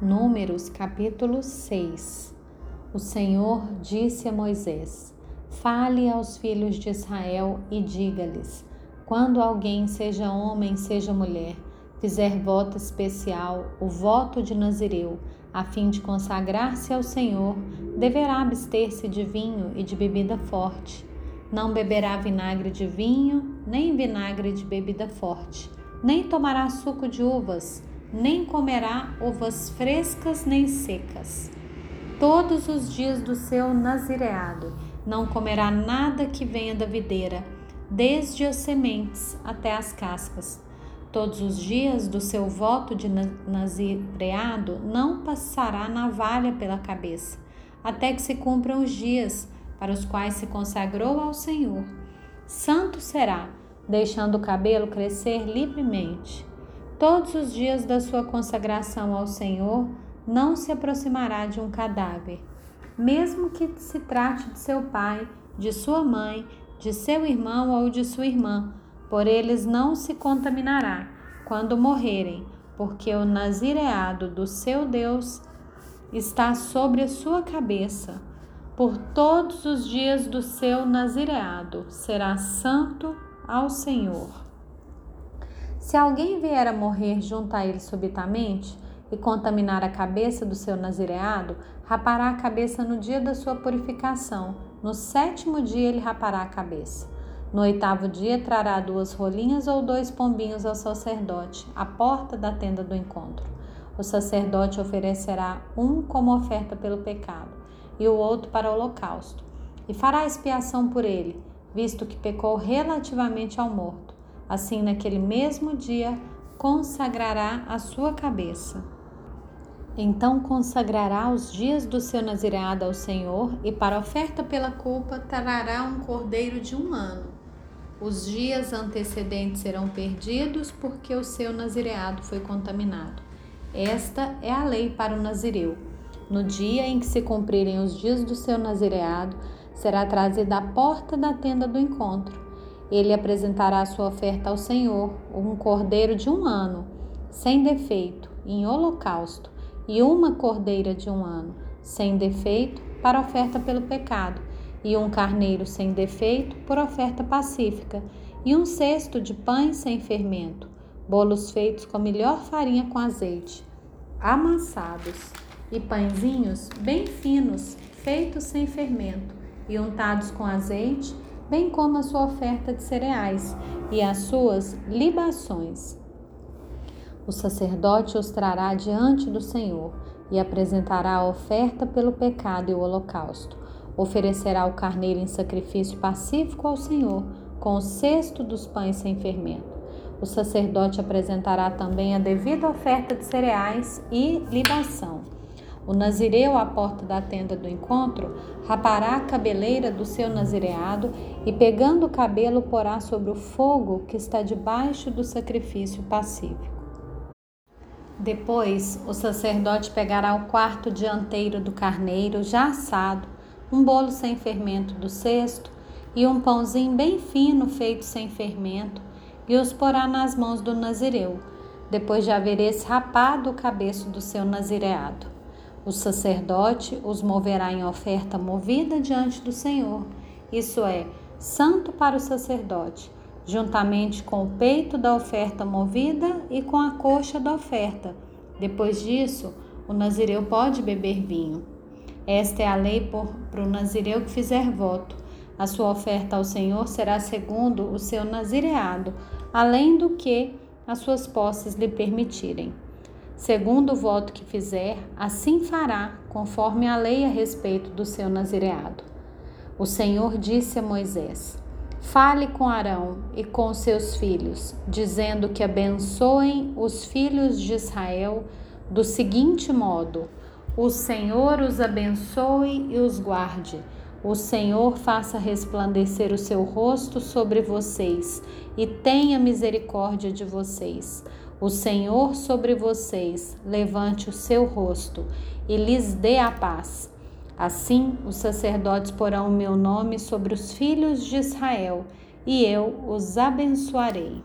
Números capítulo 6 O Senhor disse a Moisés: Fale aos filhos de Israel e diga-lhes: Quando alguém, seja homem, seja mulher, fizer voto especial, o voto de Nazireu, a fim de consagrar-se ao Senhor, deverá abster-se de vinho e de bebida forte. Não beberá vinagre de vinho, nem vinagre de bebida forte, nem tomará suco de uvas nem comerá uvas frescas nem secas. Todos os dias do seu nazireado não comerá nada que venha da videira, desde as sementes até as cascas. Todos os dias do seu voto de nazireado não passará navalha pela cabeça, até que se cumpram os dias para os quais se consagrou ao Senhor. Santo será, deixando o cabelo crescer livremente Todos os dias da sua consagração ao Senhor, não se aproximará de um cadáver, mesmo que se trate de seu pai, de sua mãe, de seu irmão ou de sua irmã, por eles não se contaminará quando morrerem, porque o nazireado do seu Deus está sobre a sua cabeça. Por todos os dias do seu nazireado será santo ao Senhor. Se alguém vier a morrer junto a ele subitamente e contaminar a cabeça do seu nazireado, rapará a cabeça no dia da sua purificação. No sétimo dia ele rapará a cabeça. No oitavo dia trará duas rolinhas ou dois pombinhos ao sacerdote, à porta da tenda do encontro. O sacerdote oferecerá um como oferta pelo pecado e o outro para o holocausto, e fará expiação por ele, visto que pecou relativamente ao morto Assim, naquele mesmo dia, consagrará a sua cabeça. Então consagrará os dias do seu nazireado ao Senhor e para oferta pela culpa trará um cordeiro de um ano. Os dias antecedentes serão perdidos porque o seu nazireado foi contaminado. Esta é a lei para o nazireu. No dia em que se cumprirem os dias do seu nazireado, será trazida à porta da tenda do encontro ele apresentará sua oferta ao Senhor, um cordeiro de um ano, sem defeito, em holocausto, e uma cordeira de um ano, sem defeito, para oferta pelo pecado, e um carneiro sem defeito, por oferta pacífica, e um cesto de pães sem fermento, bolos feitos com melhor farinha com azeite, amassados, e pãezinhos bem finos, feitos sem fermento, e untados com azeite, bem como a sua oferta de cereais e as suas libações. O sacerdote os trará diante do Senhor e apresentará a oferta pelo pecado e o holocausto. Oferecerá o carneiro em sacrifício pacífico ao Senhor, com o cesto dos pães sem fermento. O sacerdote apresentará também a devida oferta de cereais e libação. O nazireu à porta da tenda do encontro rapará a cabeleira do seu nazireado e, pegando o cabelo, porá sobre o fogo que está debaixo do sacrifício pacífico. Depois, o sacerdote pegará o quarto dianteiro do carneiro já assado, um bolo sem fermento do cesto e um pãozinho bem fino feito sem fermento, e os porá nas mãos do nazireu, depois de haver esse rapado o cabeço do seu nazireado. O sacerdote os moverá em oferta movida diante do Senhor, isso é, santo para o sacerdote, juntamente com o peito da oferta movida e com a coxa da oferta. Depois disso, o nazireu pode beber vinho. Esta é a lei para o nazireu que fizer voto. A sua oferta ao Senhor será segundo o seu nazireado, além do que as suas posses lhe permitirem. Segundo o voto que fizer, assim fará, conforme a lei a respeito do seu nazireado. O Senhor disse a Moisés: Fale com Arão e com seus filhos, dizendo que abençoem os filhos de Israel do seguinte modo: O Senhor os abençoe e os guarde. O Senhor faça resplandecer o seu rosto sobre vocês e tenha misericórdia de vocês. O Senhor sobre vocês levante o seu rosto e lhes dê a paz. Assim, os sacerdotes porão o meu nome sobre os filhos de Israel, e eu os abençoarei.